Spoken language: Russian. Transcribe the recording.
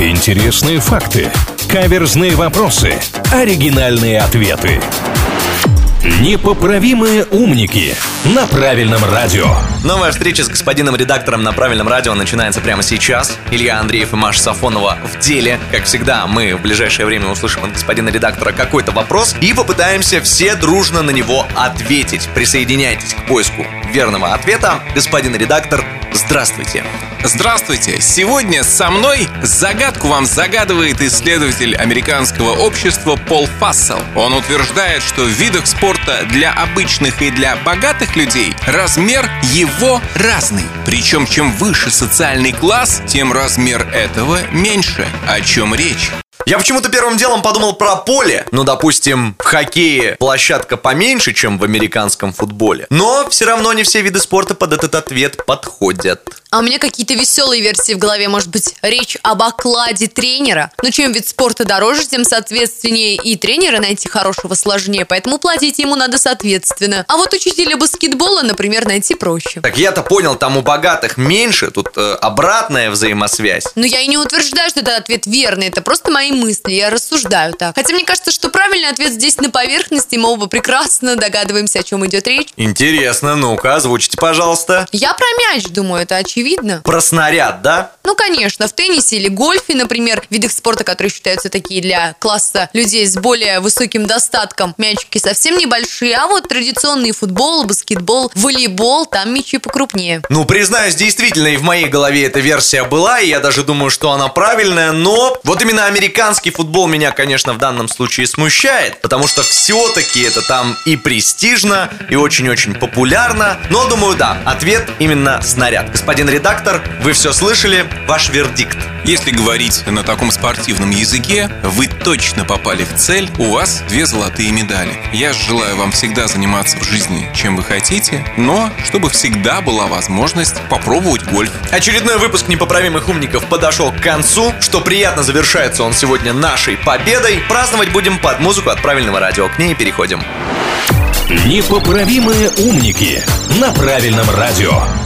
Интересные факты. Каверзные вопросы. Оригинальные ответы. Непоправимые умники на правильном радио. Новая встреча с господином редактором на правильном радио начинается прямо сейчас. Илья Андреев и Маша Сафонова в деле. Как всегда, мы в ближайшее время услышим от господина редактора какой-то вопрос и попытаемся все дружно на него ответить. Присоединяйтесь к поиску верного ответа. Господин редактор, здравствуйте. Здравствуйте! Сегодня со мной загадку вам загадывает исследователь американского общества Пол Фассел. Он утверждает, что в видах спорта для обычных и для богатых людей размер его разный. Причем чем выше социальный класс, тем размер этого меньше. О чем речь? Я почему-то первым делом подумал про поле. Ну, допустим, в хоккее площадка поменьше, чем в американском футболе. Но все равно не все виды спорта под этот ответ подходят. А у меня какие-то веселые версии в голове. Может быть, речь об окладе тренера. Но чем вид спорта дороже, тем соответственнее и тренера найти хорошего сложнее. Поэтому платить ему надо соответственно. А вот учителя баскетбола, например, найти проще. Так я-то понял, там у богатых меньше, тут э, обратная взаимосвязь. Но я и не утверждаю, что этот ответ верный. Это просто мои мысли. Я рассуждаю так. Хотя мне кажется, что правильный ответ здесь на поверхности. Мы оба прекрасно догадываемся, о чем идет речь. Интересно, ну-ка, озвучите, пожалуйста. Я про мяч думаю, это очевидно. Про снаряд, да? Ну, конечно, в теннисе или гольфе, например, видах спорта, которые считаются такие для класса людей с более высоким достатком, мячики совсем небольшие, а вот традиционный футбол, баскетбол, волейбол, там мячи покрупнее. Ну, признаюсь, действительно, и в моей голове эта версия была, и я даже думаю, что она правильная, но вот именно американский футбол меня, конечно, в данном случае смущает, потому что все-таки это там и престижно, и очень-очень популярно, но, думаю, да, ответ именно снаряд. Господин редактор, вы все слышали, ваш вердикт. Если говорить на таком спортивном языке, вы точно попали в цель, у вас две золотые медали. Я желаю вам всегда заниматься в жизни, чем вы хотите, но чтобы всегда была возможность попробовать гольф. Очередной выпуск непоправимых умников подошел к концу, что приятно завершается он сегодня нашей победой. Праздновать будем под музыку от правильного радио. К ней переходим. Непоправимые умники на правильном радио.